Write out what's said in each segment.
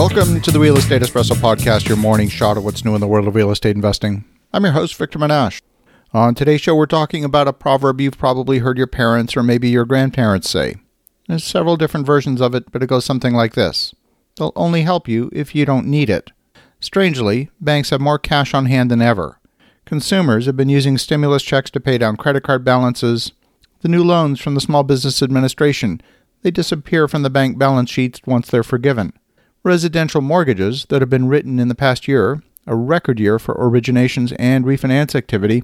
Welcome to the Real Estate Espresso Podcast, your morning shot of what's new in the world of real estate investing. I'm your host, Victor Menasce. On today's show, we're talking about a proverb you've probably heard your parents or maybe your grandparents say. There's several different versions of it, but it goes something like this They'll only help you if you don't need it. Strangely, banks have more cash on hand than ever. Consumers have been using stimulus checks to pay down credit card balances. The new loans from the Small Business Administration, they disappear from the bank balance sheets once they're forgiven. Residential mortgages that have been written in the past year, a record year for originations and refinance activity,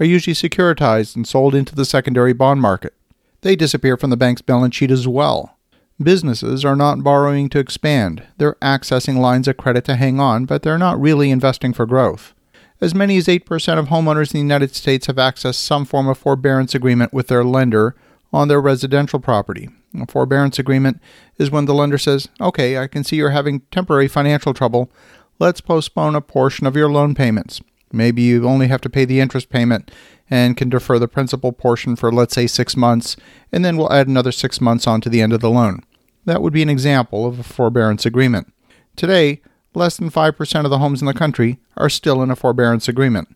are usually securitized and sold into the secondary bond market. They disappear from the bank's balance sheet as well. Businesses are not borrowing to expand. They're accessing lines of credit to hang on, but they're not really investing for growth. As many as 8% of homeowners in the United States have accessed some form of forbearance agreement with their lender on their residential property. A forbearance agreement is when the lender says, Okay, I can see you're having temporary financial trouble. Let's postpone a portion of your loan payments. Maybe you only have to pay the interest payment and can defer the principal portion for, let's say, six months, and then we'll add another six months on to the end of the loan. That would be an example of a forbearance agreement. Today, less than 5% of the homes in the country are still in a forbearance agreement.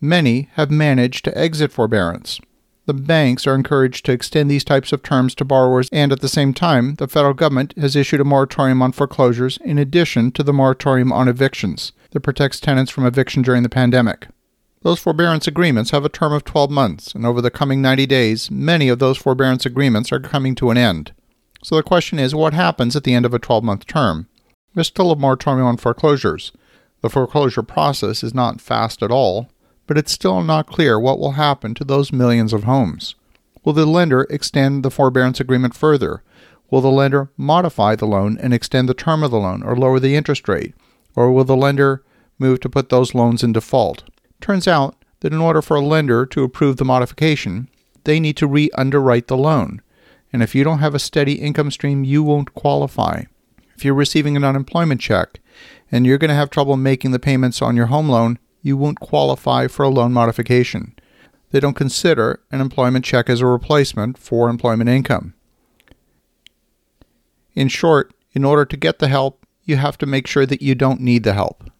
Many have managed to exit forbearance. The banks are encouraged to extend these types of terms to borrowers, and at the same time, the federal government has issued a moratorium on foreclosures in addition to the moratorium on evictions that protects tenants from eviction during the pandemic. Those forbearance agreements have a term of 12 months, and over the coming 90 days, many of those forbearance agreements are coming to an end. So the question is what happens at the end of a 12 month term? There's still a moratorium on foreclosures. The foreclosure process is not fast at all, but it's still not clear what will happen to those millions of homes. Will the lender extend the forbearance agreement further? Will the lender modify the loan and extend the term of the loan or lower the interest rate? Or will the lender move to put those loans in default? Turns out that in order for a lender to approve the modification, they need to re underwrite the loan. And if you don't have a steady income stream, you won't qualify. If you're receiving an unemployment check and you're going to have trouble making the payments on your home loan, you won't qualify for a loan modification. They don't consider an employment check as a replacement for employment income. In short, in order to get the help, you have to make sure that you don't need the help.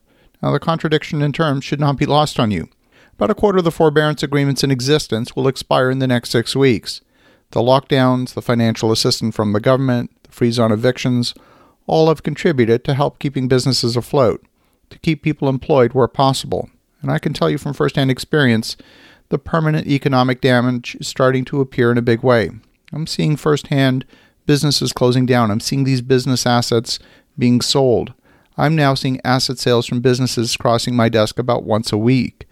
Now, the contradiction in terms should not be lost on you. About a quarter of the forbearance agreements in existence will expire in the next six weeks. The lockdowns, the financial assistance from the government, the freeze on evictions, all have contributed to help keeping businesses afloat, to keep people employed where possible. And I can tell you from firsthand experience, the permanent economic damage is starting to appear in a big way. I'm seeing firsthand businesses closing down. I'm seeing these business assets being sold. I'm now seeing asset sales from businesses crossing my desk about once a week.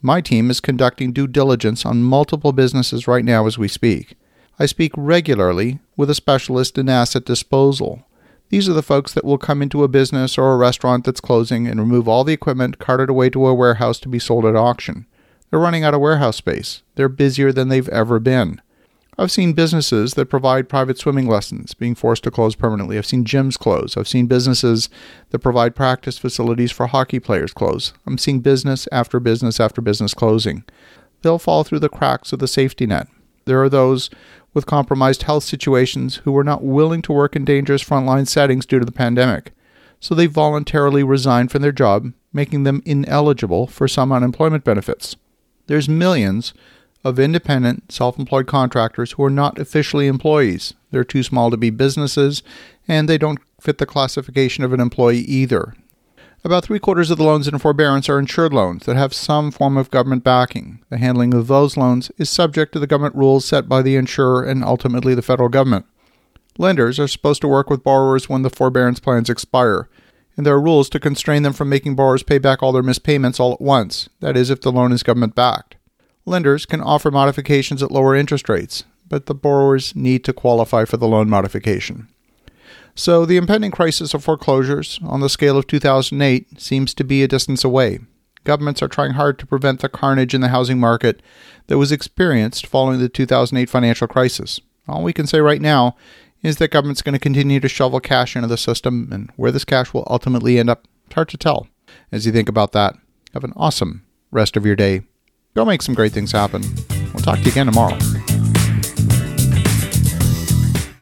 My team is conducting due diligence on multiple businesses right now as we speak. I speak regularly with a specialist in asset disposal. These are the folks that will come into a business or a restaurant that's closing and remove all the equipment, cart it away to a warehouse to be sold at auction. They're running out of warehouse space. They're busier than they've ever been. I've seen businesses that provide private swimming lessons being forced to close permanently. I've seen gyms close. I've seen businesses that provide practice facilities for hockey players close. I'm seeing business after business after business closing. They'll fall through the cracks of the safety net. There are those with compromised health situations who were not willing to work in dangerous frontline settings due to the pandemic, so they voluntarily resigned from their job, making them ineligible for some unemployment benefits. There's millions of independent, self employed contractors who are not officially employees. They're too small to be businesses, and they don't fit the classification of an employee either. About three quarters of the loans in forbearance are insured loans that have some form of government backing. The handling of those loans is subject to the government rules set by the insurer and ultimately the federal government. Lenders are supposed to work with borrowers when the forbearance plans expire, and there are rules to constrain them from making borrowers pay back all their missed payments all at once, that is, if the loan is government backed. Lenders can offer modifications at lower interest rates, but the borrowers need to qualify for the loan modification. So the impending crisis of foreclosures on the scale of 2008 seems to be a distance away. Governments are trying hard to prevent the carnage in the housing market that was experienced following the 2008 financial crisis. All we can say right now is that government's going to continue to shovel cash into the system, and where this cash will ultimately end up, it's hard to tell. As you think about that, have an awesome rest of your day. Go make some great things happen. We'll talk to you again tomorrow.